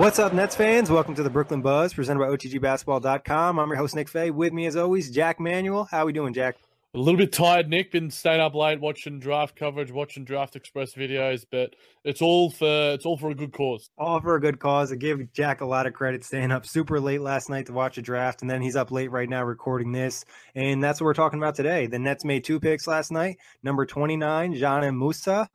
What's up, Nets fans? Welcome to the Brooklyn Buzz, presented by OTGBasketball.com. I'm your host, Nick Fay. With me, as always, Jack Manuel. How are we doing, Jack? A little bit tired, Nick. Been staying up late watching draft coverage, watching Draft Express videos, but it's all for it's all for a good cause. All for a good cause. I give Jack a lot of credit staying up super late last night to watch a draft, and then he's up late right now recording this. And that's what we're talking about today. The Nets made two picks last night. Number 29, Dzanan Musa,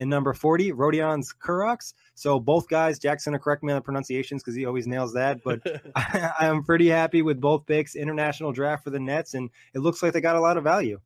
and number 40, Rodions Kurucs. So both guys, Jackson to correct me on the pronunciations because he always nails that. But I, am pretty happy with both picks. International draft for the Nets, and it looks like they got a lot of value.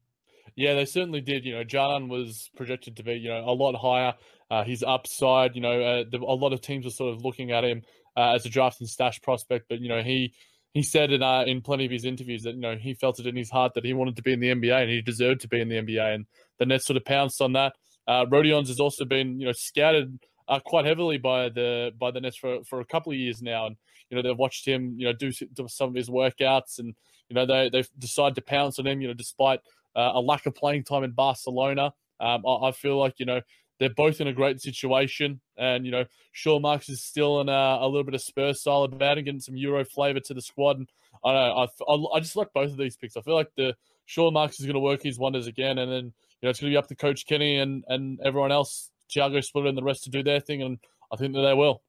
Yeah, they certainly did. You know, Dzanan was projected to be, you know, a lot higher. Uh, his upside, you know, uh, the, a lot of teams were sort of looking at him uh, as a draft and stash prospect, but you know, he he said in uh, in plenty of his interviews that you know he felt it in his heart that he wanted to be in the NBA and he deserved to be in the NBA, and the Nets sort of pounced on that. Uh, Rodions has also been, you know, scouted uh, quite heavily by the by the Nets for, for a couple of years now, and you know they've watched him, you know, do, do some of his workouts, and you know they they've decided to pounce on him, you know, despite uh, a lack of playing time in Barcelona. Um, I, I, feel like you know they're both in a great situation, and you know Sean Marks is still in a, a little bit of Spurs style about and getting some Euro flavor to the squad. And I know I, I just like both of these picks. I feel like the Sean Marks is going to work his wonders again, and then you know, it's going to be up to Coach Kenny and, and everyone else, Thiago Splitter and the rest to do their thing. And I think that they will.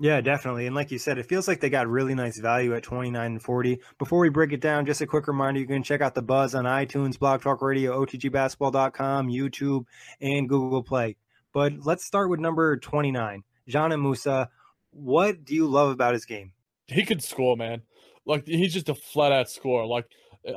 Yeah, definitely. And like you said, it feels like they got really nice value at 29 and 40. Before we break it down, just a quick reminder you can check out the buzz on iTunes, Blog Talk Radio, OTGbasketball.com, YouTube, and Google Play. But let's start with number 29, Dzanan Musa. What do you love about his game? He could score, man. Like, he's just a flat out scorer. Like,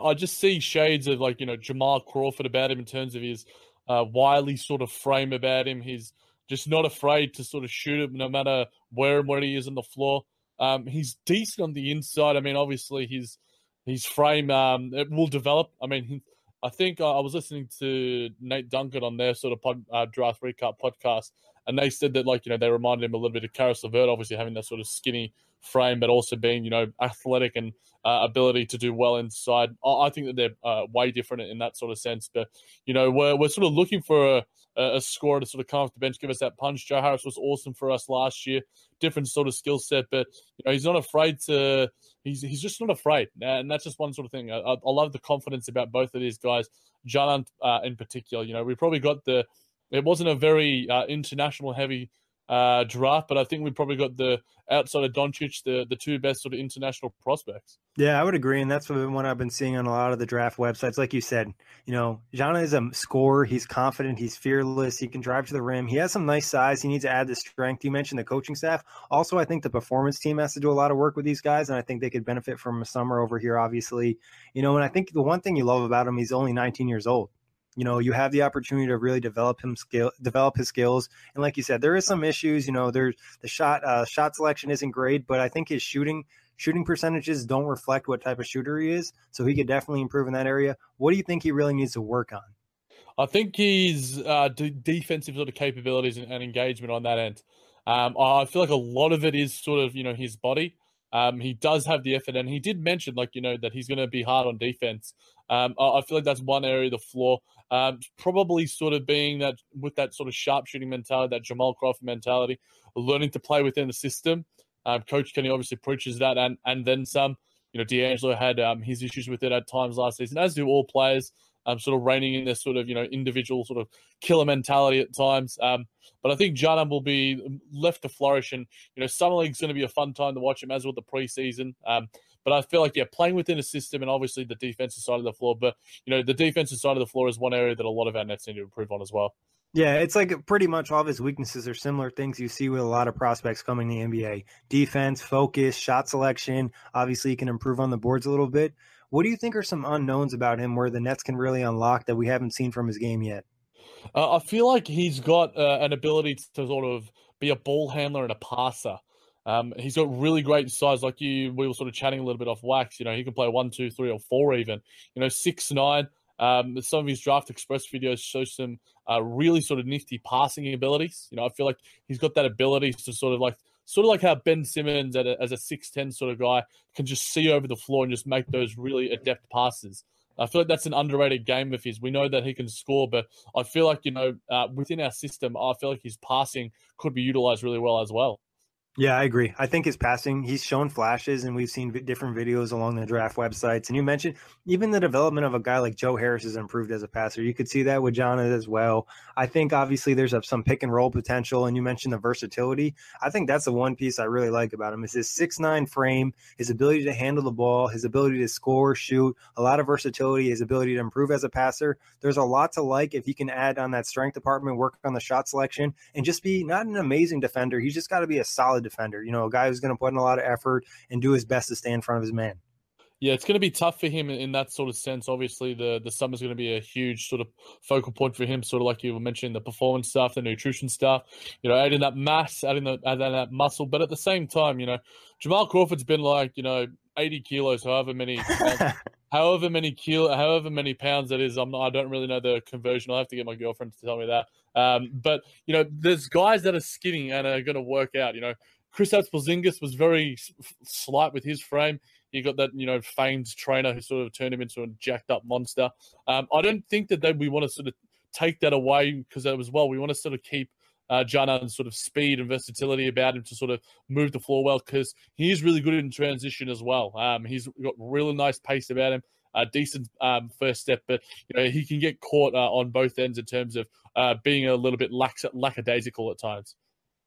I just see shades of like you know Jamal Crawford about him in terms of his uh, wily sort of frame about him. He's just not afraid to sort of shoot him no matter where and where he is on the floor. Um, he's decent on the inside. I mean, obviously his his frame um, it will develop. I mean, he, I think I was listening to Nate Duncan on their sort of pod, uh, draft recap podcast, and they said that like you know they reminded him a little bit of Caris LeVert, obviously having that sort of skinny frame, but also being you know athletic and uh, ability to do well inside. I, I think that they're uh, way different in that sort of sense. But you know we're we're sort of looking for a, a scorer to sort of come off the bench, give us that punch. Joe Harris was awesome for us last year, different sort of skill set, but you know he's not afraid to. He's he's just not afraid, and that's just one sort of thing. I, I love the confidence about both of these guys. Dzanan uh, in particular, you know, we probably got the. It wasn't a very uh, international heavy uh, draft, but I think we've probably got the outside of Doncic, the the two best sort of international prospects. Yeah, I would agree, and that's what I've been seeing on a lot of the draft websites. Like you said, you know, Jana is a scorer. He's confident. He's fearless. He can drive to the rim. He has some nice size. He needs to add the strength. You mentioned the coaching staff. Also, I think the performance team has to do a lot of work with these guys, and I think they could benefit from a summer over here. Obviously, you know, and I think the one thing you love about him, he's only 19 years old. You know, you have the opportunity to really develop him skill, develop his skills. And like you said, there is some issues. You know, there's the shot uh, shot selection isn't great, but I think his shooting shooting percentages don't reflect what type of shooter he is. So he could definitely improve in that area. What do you think he really needs to work on? I think his uh, d- defensive sort of capabilities and, and, engagement on that end. Um, I feel like a lot of it is sort of you know his body. Um, he does have the effort, and he did mention like you know that he's going to be hard on defense. Um, I, I, feel like that's one area of the floor. Um, probably sort of being that with that sort of sharp shooting mentality, that Jamal Crawford mentality, learning to play within the system. Um, Coach Kenny obviously preaches that, and and then some. You know, D'Angelo had um, his issues with it at times last season, as do all players um, sort of reining in this sort of you know individual sort of killer mentality at times. Um, but I think Jadam will be left to flourish, and you know summer league's going to be a fun time to watch him as with the preseason. Um, but I feel like yeah, playing within a system and obviously the defensive side of the floor. But you know the defensive side of the floor is one area that a lot of our nets need to improve on as well. Yeah, it's like pretty much all of his weaknesses are similar things you see with a lot of prospects coming to the NBA. Defense, focus, shot selection. Obviously, he can improve on the boards a little bit. What do you think are some unknowns about him where the Nets can really unlock that we haven't seen from his game yet? Uh, I feel like he's got uh, an ability to sort of be a ball handler and a passer. Um, he's got really great size, like you. We were sort of chatting a little bit off wax. You know, he can play one, two, three, or four, even. You know, six nine. Um, some of his draft express videos show some uh, really sort of nifty passing abilities. You know, I feel like he's got that ability to sort of like sort of like how Ben Simmons, a, as a six ten sort of guy, can just see over the floor and just make those really adept passes. I feel like that's an underrated game of his. We know that he can score, but I feel like you know uh, within our system, I feel like his passing could be utilized really well as well. Yeah, I agree. I think his passing, he's shown flashes, and we've seen different videos along the draft websites. And you mentioned even the development of a guy like Joe Harris has improved as a passer. You could see that with John as well. I think obviously there's some pick and roll potential, and you mentioned the versatility. I think that's the one piece I really like about him is his six nine frame, his ability to handle the ball, his ability to score, shoot, a lot of versatility, his ability to improve as a passer. There's a lot to like if he can add on that strength department, work on the shot selection, and just be not an amazing defender. He's just got to be a solid defender. You know, a guy who's going to put in a lot of effort and do his best to stay in front of his man. Yeah, it's going to be tough for him in that sort of sense. Obviously, the the summer's going to be a huge sort of focal point for him. Sort of like you were mentioning, the performance stuff, the nutrition stuff. You know, adding that mass, adding, the, adding that muscle. But at the same time, you know, Jamal Crawford's been like you know eighty kilos, however many, however many kilo, however many pounds that is. I'm not, I don't really know the conversion. I'll have to get my girlfriend to tell me that. Um, but you know, there's guys that are skinny and are going to work out. You know, Kristaps Porzingis was very slight with his frame. You got that, you know, famed trainer who sort of turned him into a jacked up monster. Um, I don't think that they, we want to sort of take that away because as well, we want to sort of keep uh, Dzanan's sort of speed and versatility about him to sort of move the floor well because he is really good in transition as well. Um, he's got really nice pace about him, a decent um, first step, but you know he can get caught uh, on both ends in terms of uh, being a little bit lax- lackadaisical at times.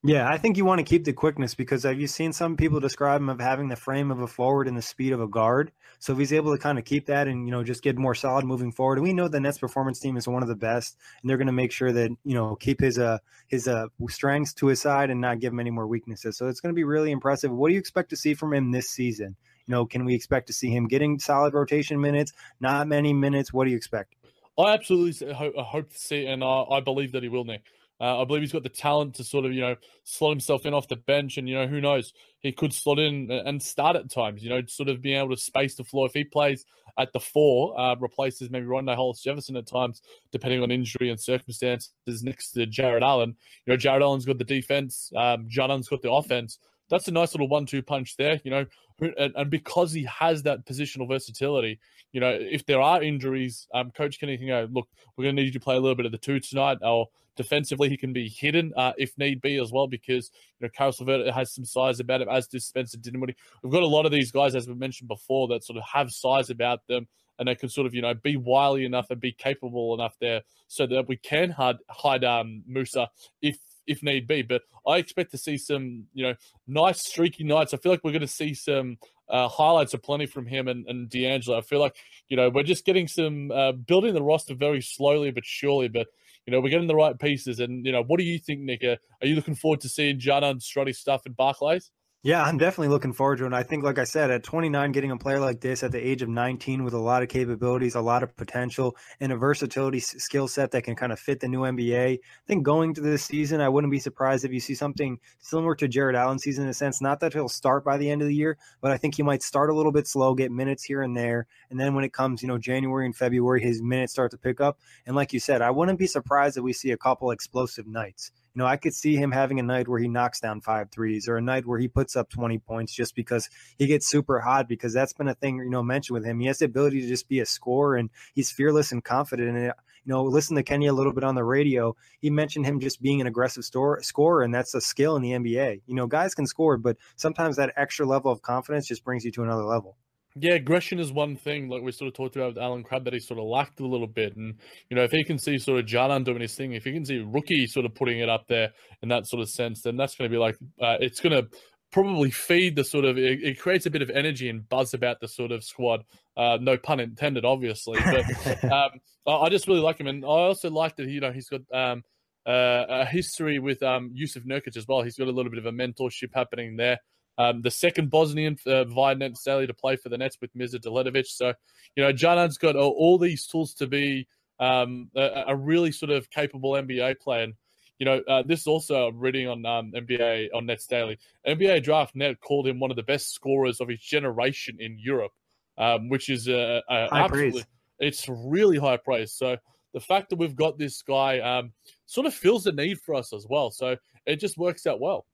Yeah, I think you want to keep the quickness because have you seen some people describe him of having the frame of a forward and the speed of a guard? So if he's able to kind of keep that and you know just get more solid moving forward, and we know the Nets performance team is one of the best, and they're going to make sure that you know keep his uh his uh strengths to his side and not give him any more weaknesses. So it's going to be really impressive. What do you expect to see from him this season? You know, can we expect to see him getting solid rotation minutes? Not many minutes. What do you expect? I absolutely hope, hope to see, and I, I believe that he will, Nick. Uh, I believe he's got the talent to sort of, you know, slot himself in off the bench. And, you know, who knows? He could slot in and start at times, you know, sort of being able to space the floor. If he plays at the four, uh, replaces maybe Rondae Hollis Jefferson at times, depending on injury and circumstances, next to Jarrett Allen. You know, Jarrett Allen's got the defense, um, Dzanan's got the offense. That's a nice little one two punch there, you know. And, and because he has that positional versatility, you know, if there are injuries, um, Coach can go, look, we're going to need you to play a little bit of the two tonight, or defensively he can be hidden uh, if need be as well, because you know Caris LeVert has some size about him, as does Spencer Dinwiddie. We've got a lot of these guys, as we mentioned before, that sort of have size about them, and they can sort of you know be wily enough and be capable enough there, so that we can hide, hide um, Musa if if need be. But I expect to see some, you know, nice streaky nights. I feel like we're going to see some uh, highlights of plenty from him and, and D'Angelo. I feel like, you know, we're just getting some, uh, building the roster very slowly but surely. But, you know, we're getting the right pieces. And, you know, what do you think, Nick? Uh, are you looking forward to seeing Jana and Strutty stuff in Barclays? Yeah, I'm definitely looking forward to it. And I think, like I said, at 29, getting a player like this at the age of 19 with a lot of capabilities, a lot of potential, and a versatility skill set that can kind of fit the new NBA. I think going to this season, I wouldn't be surprised if you see something similar to Jarrett Allen's season in a sense. Not that he'll start by the end of the year, but I think he might start a little bit slow, get minutes here and there. And then when it comes, you know, January and February, his minutes start to pick up. And like you said, I wouldn't be surprised if we see a couple explosive nights. You know, I could see him having a night where he knocks down five threes or a night where he puts up 20 points just because he gets super hot because that's been a thing, you know, mentioned with him. He has the ability to just be a scorer and he's fearless and confident. And, you know, listen to Kenny a little bit on the radio. He mentioned him just being an aggressive store, scorer, and that's a skill in the NBA. You know, guys can score, but sometimes that extra level of confidence just brings you to another level. Yeah, aggression is one thing, like we sort of talked about with Allen Crabbe, that he sort of lacked a little bit. And, you know, if he can see sort of Dzanan doing his thing, if he can see Rookie sort of putting it up there in that sort of sense, then that's going to be like, uh, it's going to probably feed the sort of, it, it, creates a bit of energy and buzz about the sort of squad. Uh, no pun intended, obviously. But um, I just really like him. And I also like that, you know, he's got, um, uh, a history with um, Jusuf Nurkic as well. He's got a little bit of a mentorship happening there. Um, the second Bosnian uh, via Staley to play for the Nets with Mirza Teletovic. So, you know, Dzanan's got all, all these tools to be um, a, a, really sort of capable NBA player. And, you know, uh, this is also reading on um, NBA on Nets Daily. NBA Draft Net called him one of the best scorers of his generation in Europe, um, which is uh, absolutely praise. it's really high praise. So the fact that we've got this guy um, sort of fills the need for us as well. So it just works out well.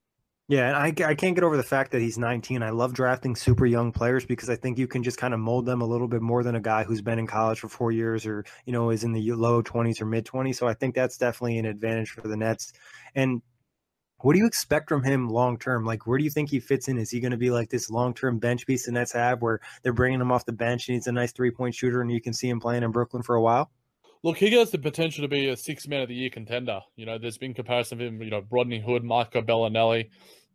Yeah, and I, I can't get over the fact that he's 19. I love drafting super young players because I think you can just kind of mold them a little bit more than a guy who's been in college for four years or, you know, is in the low 20s or mid 20s. So I think that's definitely an advantage for the Nets. And what do you expect from him long term? Like, where do you think he fits in? Is he going to be like this long term bench piece the Nets have where they're bringing him off the bench and he's a nice three point shooter and you can see him playing in Brooklyn for a while? Look, he has the potential to be a six man of the year contender. You know, there's been comparison of him, you know, Rodney Hood, Marco Belinelli.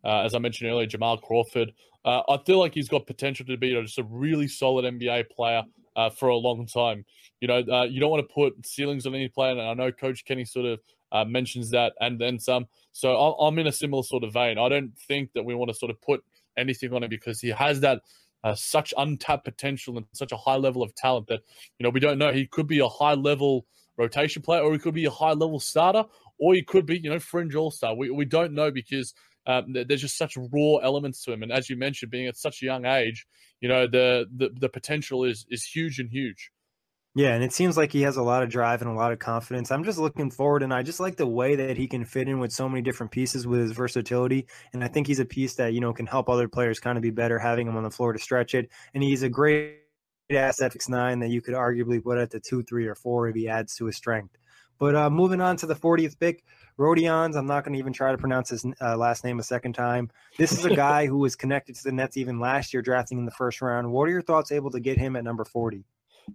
Uh, as I mentioned earlier, Jamal Crawford. Uh, I feel like he's got potential to be you know, just a really solid NBA player uh, for a long time. You know, uh, you don't want to put ceilings on any player, and I know Coach Kenny sort of uh, mentions that and then some. So I'm in a similar sort of vein. I don't think that we want to sort of put anything on him because he has that uh, such untapped potential and such a high level of talent that you know we don't know. He could be a high level rotation player, or he could be a high level starter, or he could be you know fringe all star. We we don't know because um, there's just such raw elements to him, and as you mentioned, being at such a young age, you know the the, the potential is is huge and huge. Yeah, and it seems like he has a lot of drive and a lot of confidence. I'm just looking forward, and I just like the way that he can fit in with so many different pieces with his versatility. And I think he's a piece that you know can help other players kind of be better having him on the floor to stretch it. And he's a great asset six nine that you could arguably put at the two, three, or four if he adds to his strength. But uh, moving on to the 40th pick, Rodions. I'm not going to even try to pronounce his uh, last name a second time. This is a guy who was connected to the Nets even last year, drafting in the first round. What are your thoughts able to get him at number 40?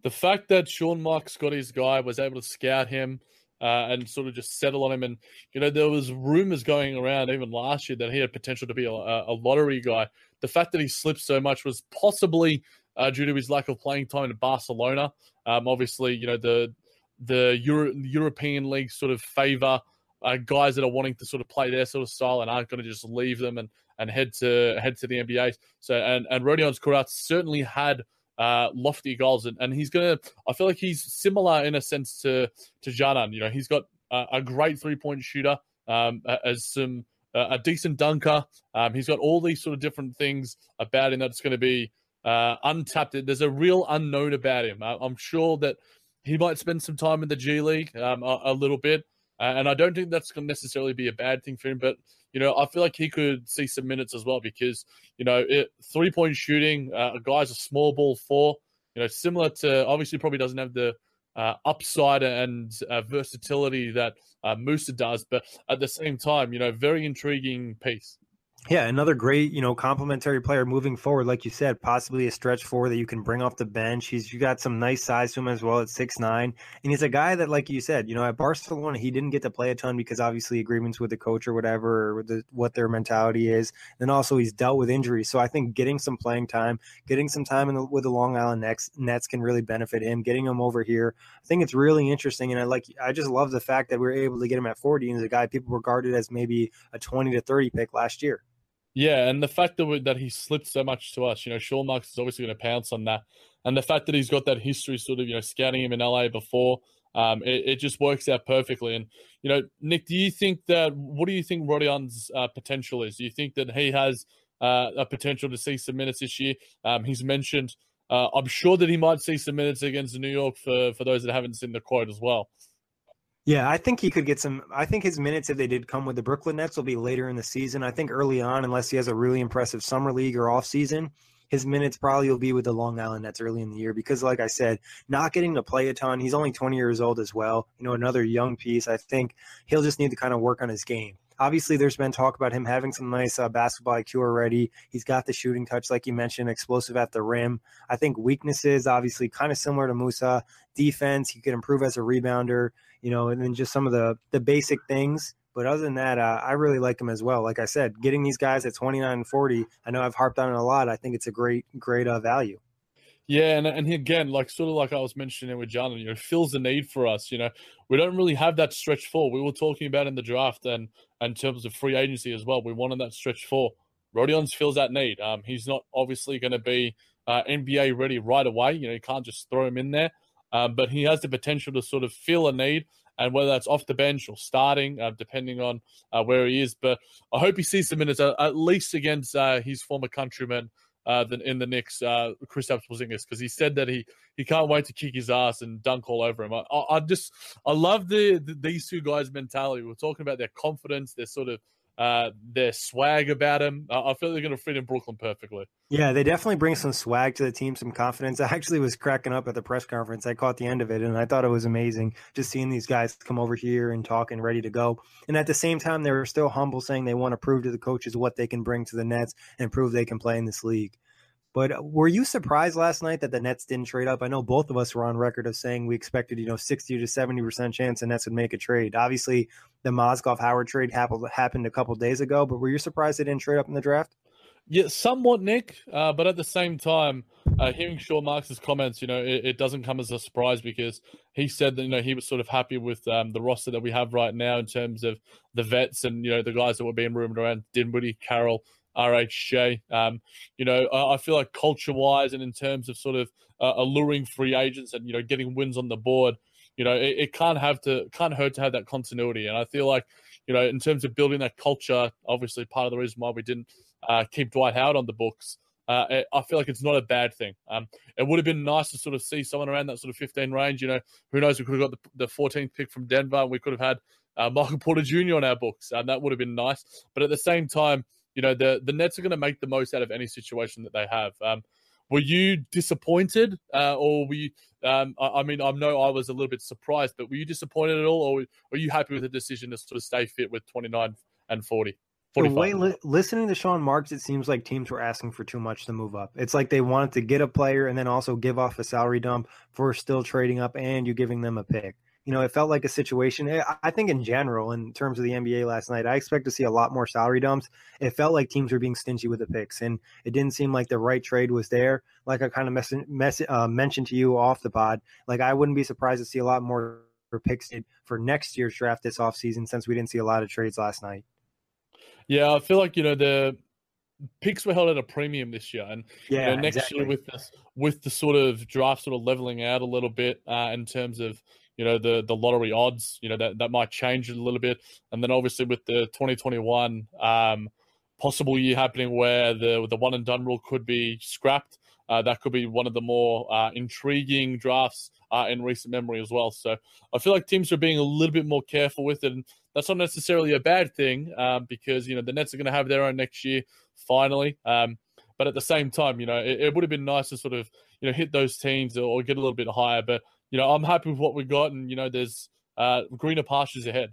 The fact that Sean Mark Scotty's guy was able to scout him uh, and sort of just settle on him, and you know there was rumors going around even last year that he had potential to be a, a lottery guy. The fact that he slipped so much was possibly uh, due to his lack of playing time in Barcelona. Um, obviously, you know the the Euro- European league sort of favor uh, guys that are wanting to sort of play their sort of style and aren't going to just leave them and and head to head to the NBA. So and and Rodions certainly had uh, lofty goals and, and he's gonna. I feel like he's similar in a sense to to Dzanan. You know, he's got a, a great three point shooter, um, as some a decent dunker. Um, he's got all these sort of different things about him that's going to be uh, untapped. There's a real unknown about him. I, I'm sure that he might spend some time in the G League um, a, a, little bit. Uh, and I don't think that's going to necessarily be a bad thing for him. But, you know, I feel like he could see some minutes as well because, you know, three point shooting, uh, a guy's a small ball four, you know, similar to obviously probably doesn't have the uh, upside and uh, versatility that uh, Musa does. But at the same time, you know, very intriguing piece. Yeah, another great, you know, complementary player moving forward, like you said, possibly a stretch four that you can bring off the bench. He's you got some nice size to him as well at six nine, and he's a guy that, like you said, you know, at Barcelona he didn't get to play a ton because obviously agreements with the coach or whatever, or the, what their mentality is. And also he's dealt with injuries, so I think getting some playing time, getting some time the, with the Long Island Nets, Nets can really benefit him. Getting him over here, I think it's really interesting, and I like, I just love the fact that we are able to get him at forty, and he's a guy people regarded as maybe a twenty to thirty pick last year. Yeah, and the fact that we, that he slipped so much to us, you know, Sean Marks is obviously going to pounce on that, and the fact that he's got that history, sort of, you know, scouting him in LA before, um, it, it, just works out perfectly. And you know, Nick, do you think that what do you think Rodion's uh, potential is? Do you think that he has uh, a potential to see some minutes this year? Um, he's mentioned. Uh, I'm sure that he might see some minutes against New York for for those that haven't seen the quote as well. Yeah, I think he could get some. I think his minutes, if they did come with the Brooklyn Nets, will be later in the season. I think early on, unless he has a really impressive summer league or off season, his minutes probably will be with the Long Island Nets early in the year because, like I said, not getting to play a ton. He's only 20 years old as well. You know, another young piece. I think he'll just need to kind of work on his game. Obviously, there's been talk about him having some nice uh, basketball IQ already. He's got the shooting touch, like you mentioned, explosive at the rim. I think weaknesses, obviously, kind of similar to Musa. Defense, he could improve as a rebounder, you know, and then just some of the the basic things. But other than that, uh, I really like him as well. Like I said, getting these guys at 29 and 40, I know I've harped on it a lot. I think it's a great, great uh, value. Yeah, and and again, like sort of like I was mentioning with John, you know, fills the need for us. You know, we don't really have that stretch four. We were talking about in the draft and, and in terms of free agency as well. We wanted that stretch four. Rodion's fills that need. Um, he's not obviously going to be uh, NBA ready right away. You know, you can't just throw him in there. Um, but he has the potential to sort of fill a need, and whether that's off the bench or starting, uh, depending on uh, where he is. But I hope he sees some minutes, uh, at least against uh, his former countryman uh, than in the Knicks, uh, Kristaps Porzingis, because he said that he he can't wait to kick his ass and dunk all over him. I, I, I just I love the, the, these two guys' mentality. We're talking about their confidence, their sort of uh, their swag about him. I, I feel they're going to fit in Brooklyn perfectly. Yeah, they definitely bring some swag to the team, some confidence. I actually was cracking up at the press conference. I caught the end of it, and I thought it was amazing just seeing these guys come over here and talk and ready to go. And at the same time, they were still humble, saying they want to prove to the coaches what they can bring to the Nets and prove they can play in this league. But uh, were you surprised last night that the Nets didn't trade up? I know both of us were on record of saying we expected, you know, 60 to 70% chance the Nets would make a trade. Obviously, the Mozgov Howard trade happened, happened a couple days ago, but were you surprised they didn't trade up in the draft? Yeah, somewhat, Nick. Uh, but at the same time, uh, hearing Sean Marks' comments, you know, it, it, doesn't come as a surprise because he said that, you know, he was sort of happy with um, the roster that we have right now in terms of the vets and, you know, the guys that were being rumored around Dinwiddie, Carroll, RHJ. Um, you know, I, I feel like culture wise and in terms of sort of uh, alluring free agents and, you know, getting wins on the board, you know, it, it, can't have to, can't hurt to have that continuity. And I feel like, you know, in terms of building that culture, obviously part of the reason why we didn't uh, keep Dwight Howard on the books. Uh, I feel like it's not a bad thing. Um, it would have been nice to sort of see someone around that sort of 15 range. You know, who knows? We could have got the, the 14th pick from Denver, and we could have had uh, Michael Porter Jr. on our books, and that would have been nice. But at the same time, you know, the the Nets are going to make the most out of any situation that they have. Um, were you disappointed, uh, or were you? Um, I, I, mean, I know I was a little bit surprised, but were you disappointed at all, or were you happy with the decision to sort of stay fit with 29 and 40? The way li- listening to Sean Marks, it seems like teams were asking for too much to move up. It's like they wanted to get a player and then also give off a salary dump for still trading up and you giving them a pick you know, it felt like a situation. Eh, I think in general, in terms of the NBA last night, I expect to see a lot more salary dumps. It felt like teams were being stingy with the picks, and it didn't seem like the right trade was there. Like I kind of mess, mess, uh, mentioned to you off the pod, like I wouldn't be surprised to see a lot more picks for next year's draft this offseason since we didn't see a lot of trades last night. Yeah, I feel like you know the picks were held at a premium this year, and yeah, you know, next exactly. year with this with the sort of draft sort of leveling out a little bit uh, in terms of you know the the lottery odds you know that that might change a little bit and then obviously with the 2021 um, possible year happening where the the one and done rule could be scrapped uh, that could be one of the more uh, intriguing drafts uh, in recent memory as well. So I feel like teams are being a little bit more careful with it, and that's not necessarily a bad thing um, because you know the Nets are going to have their own next year finally. Um, but at the same time, you know it, it, would have been nice to sort of you know hit those teams or, or get a little bit higher. But you know, I'm happy with what we got, and you know, there's uh, greener pastures ahead.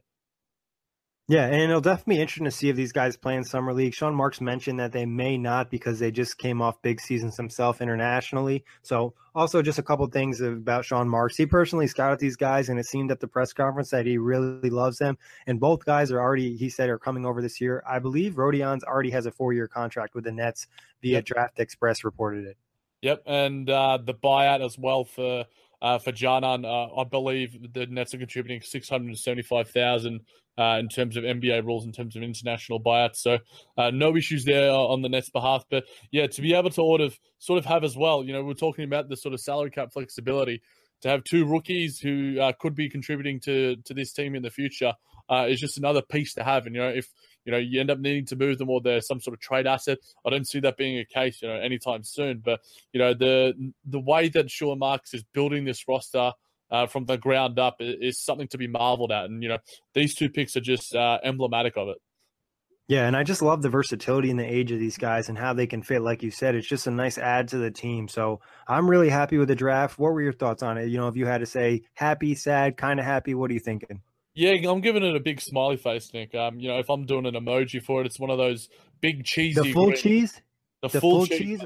Yeah, and it'll definitely be interesting to see if these guys play in summer league. Sean Marks mentioned that they may not because they just came off big seasons himself internationally. So, also just a couple things about Sean Marks. He personally scouted these guys, and it seemed at the press conference that he really loves them. And both guys are already, he said, are coming over this year. I believe Rodion's already has a four-year contract with the Nets via yep. Draft Express reported it. Yep, and uh, the buyout as well for uh, for Dzanan. Uh, I believe the Nets are contributing six hundred seventy-five thousand uh, in terms of NBA rules, in terms of international buyouts. So uh, no issues there on the Nets' behalf. But yeah, to be able to sort of sort of have as well, you know, we're talking about the sort of salary cap flexibility to have two rookies who uh, could be contributing to to this team in the future uh, is just another piece to have. And you know, if you know you end up needing to move them or they're some sort of trade asset, I don't see that being a case, you know, anytime soon. But you know, the the way that Sean Marks is building this roster. Uh, from the ground up is, is, something to be marveled at, and you know these two picks are just uh, emblematic of it. Yeah, and I just love the versatility and the age of these guys and how they can fit. Like you said, it's just a nice add to the team. So I'm really happy with the draft. What were your thoughts on it? You know, if you had to say happy, sad, kind of happy, what are you thinking? Yeah, I'm giving it a big smiley face, Nick. Um, you know, if I'm doing an emoji for it, it's one of those big cheesy. The full green, cheese. The, the full, full, cheese. cheese?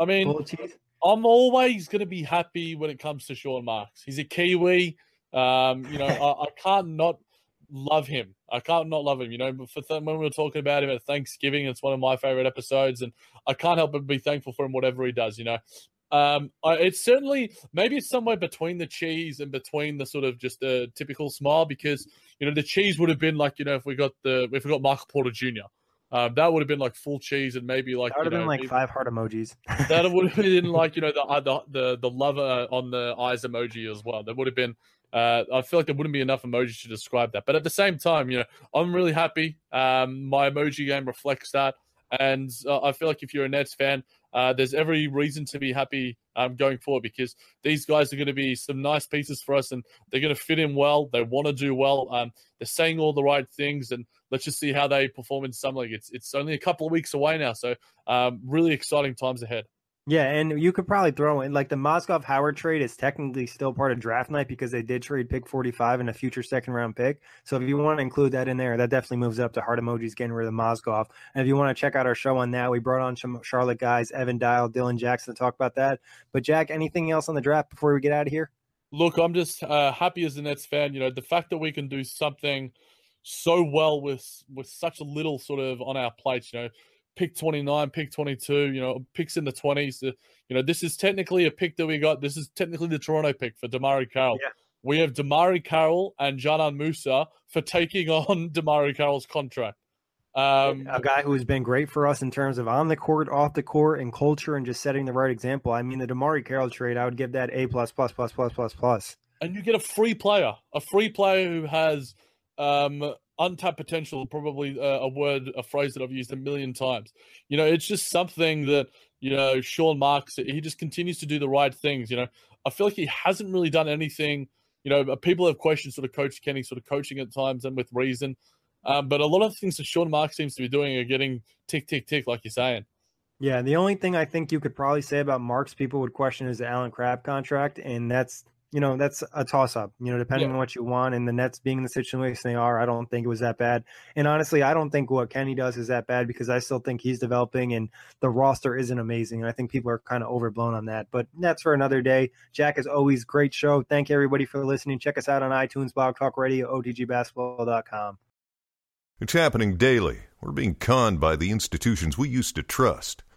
I mean, full cheese. I'm always going to be happy when it comes to Sean Marks. He's a Kiwi. Um, you know, I, I, can't not love him. I can't not love him. You know, for th- when we were talking about him at Thanksgiving, it's one of my favorite episodes, and I can't help but be thankful for him, whatever he does. You know, um, it's certainly maybe it's somewhere between the cheese and between the sort of just a typical smile because you know the cheese would have been like you know if we got the if we got Michael Porter Jr. Um, that would have been like full cheese and maybe like that would have been like five heart emojis. that would have been like you know the uh, the the, the lover on the eyes emoji as well. That would have been. Uh, I feel like there wouldn't be enough emojis to describe that, but at the same time, you know, I'm really happy. Um, my emoji game reflects that. And uh, I feel like if you're a Nets fan, uh, there's every reason to be happy um, going forward because these guys are going to be some nice pieces for us and they're going to fit in well. They want to do well. Um, they're saying all the right things, and let's just see how they perform in Summer League. It's, it's only a couple of weeks away now, so um, really exciting times ahead. Yeah, and you could probably throw in like the Mozgov Howard trade is technically still part of draft night because they did trade pick 45 and a future second round pick. So if you want to include that in there, that definitely moves it up to heart emojis getting rid of Mozgov. And if you want to check out our show on that, we brought on some Charlotte guys, Evan Dial, Dylan Jackson to talk about that. But Jack, anything else on the draft before we get out of here? Look, I'm just uh, happy as a Nets fan. You know, the fact that we can do something so well with with such a little sort of on our plates. You know, pick 29, pick 22, you know, picks in the 20s. Uh, you know, this is technically a pick that we got. This is technically the Toronto pick for DeMarre Carroll. Yeah. We have DeMarre Carroll and Dzanan Musa for taking on DeMarre Carroll's contract. Um, a guy who has been great for us in terms of on the court, off the court, and culture, and just setting the right example. I mean, the DeMarre Carroll trade, I would give that A plus plus plus plus plus plus. And you get a free player, a free player who has um, untapped potential probably uh, a word a phrase that i've used a million times. You know it's just something that you know sean marks he just continues to do the right things you know. I feel like he hasn't really done anything you know people have questioned sort of coach kenny sort of coaching at times and with reason. Um, but a lot of things that sean marks seems to be doing are getting tick tick tick like you're saying. Yeah, the only thing I think you could probably say about Marks people would question is the Allen Crabbe contract, and that's you know, that's a toss up, you know, depending yeah. on what you want. And the Nets being in the situation they are, I don't think it was that bad. And honestly, I don't think what Kenny does is that bad because I still think he's developing and the roster isn't amazing. And I think people are kind of overblown on that. But that's for another day. Jack, is always, great show. Thank everybody for listening. Check us out on iTunes, Blog Talk Radio, OTGBasketball.com. It's happening daily. We're being conned by the institutions we used to trust.